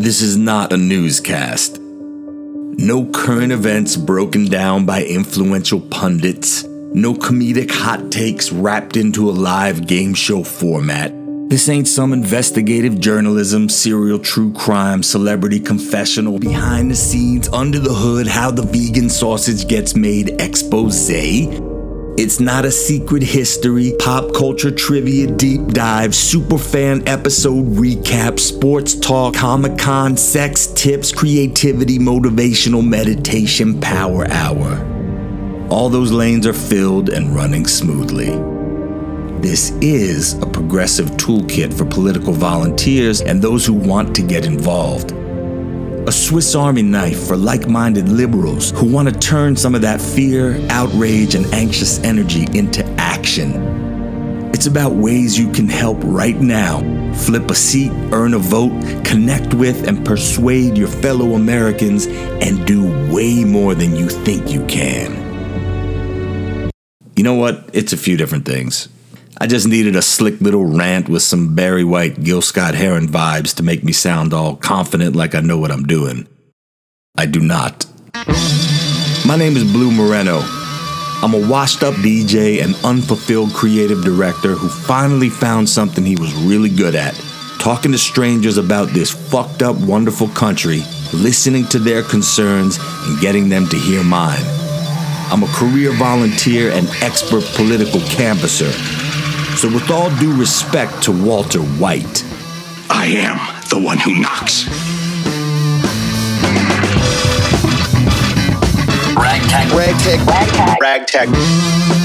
This is not a newscast. No current events broken down by influential pundits. No comedic hot takes wrapped into a live game show format. This ain't some investigative journalism, serial true crime, celebrity confessional, behind the scenes, under the hood, how the vegan sausage gets made expose. It's not a secret history, pop culture trivia deep dive, super fan episode recap, sports talk, Comic Con, sex tips, creativity, motivational meditation, power hour. All those lanes are filled and running smoothly. This is a progressive toolkit for political volunteers and those who want to get involved a Swiss Army knife for like minded liberals who want to turn some of that fear, outrage, and anxious energy into action. It's about ways you can help right now flip a seat, earn a vote, connect with, and persuade your fellow Americans, and do way more than you think you can. You know what? It's a few different things. I just needed a slick little rant with some Barry White, Gil Scott Heron vibes to make me sound all confident like I know what I'm doing. I do not. My name is Blue Moreno. I'm a washed up DJ and unfulfilled creative director who finally found something he was really good at talking to strangers about this fucked up, wonderful country, listening to their concerns, and getting them to hear mine. I'm a career volunteer and expert political canvasser so, with all due respect to Walter White, I am the one who knocks. Ragtag. Ragtag. Ragtag. Ragtag.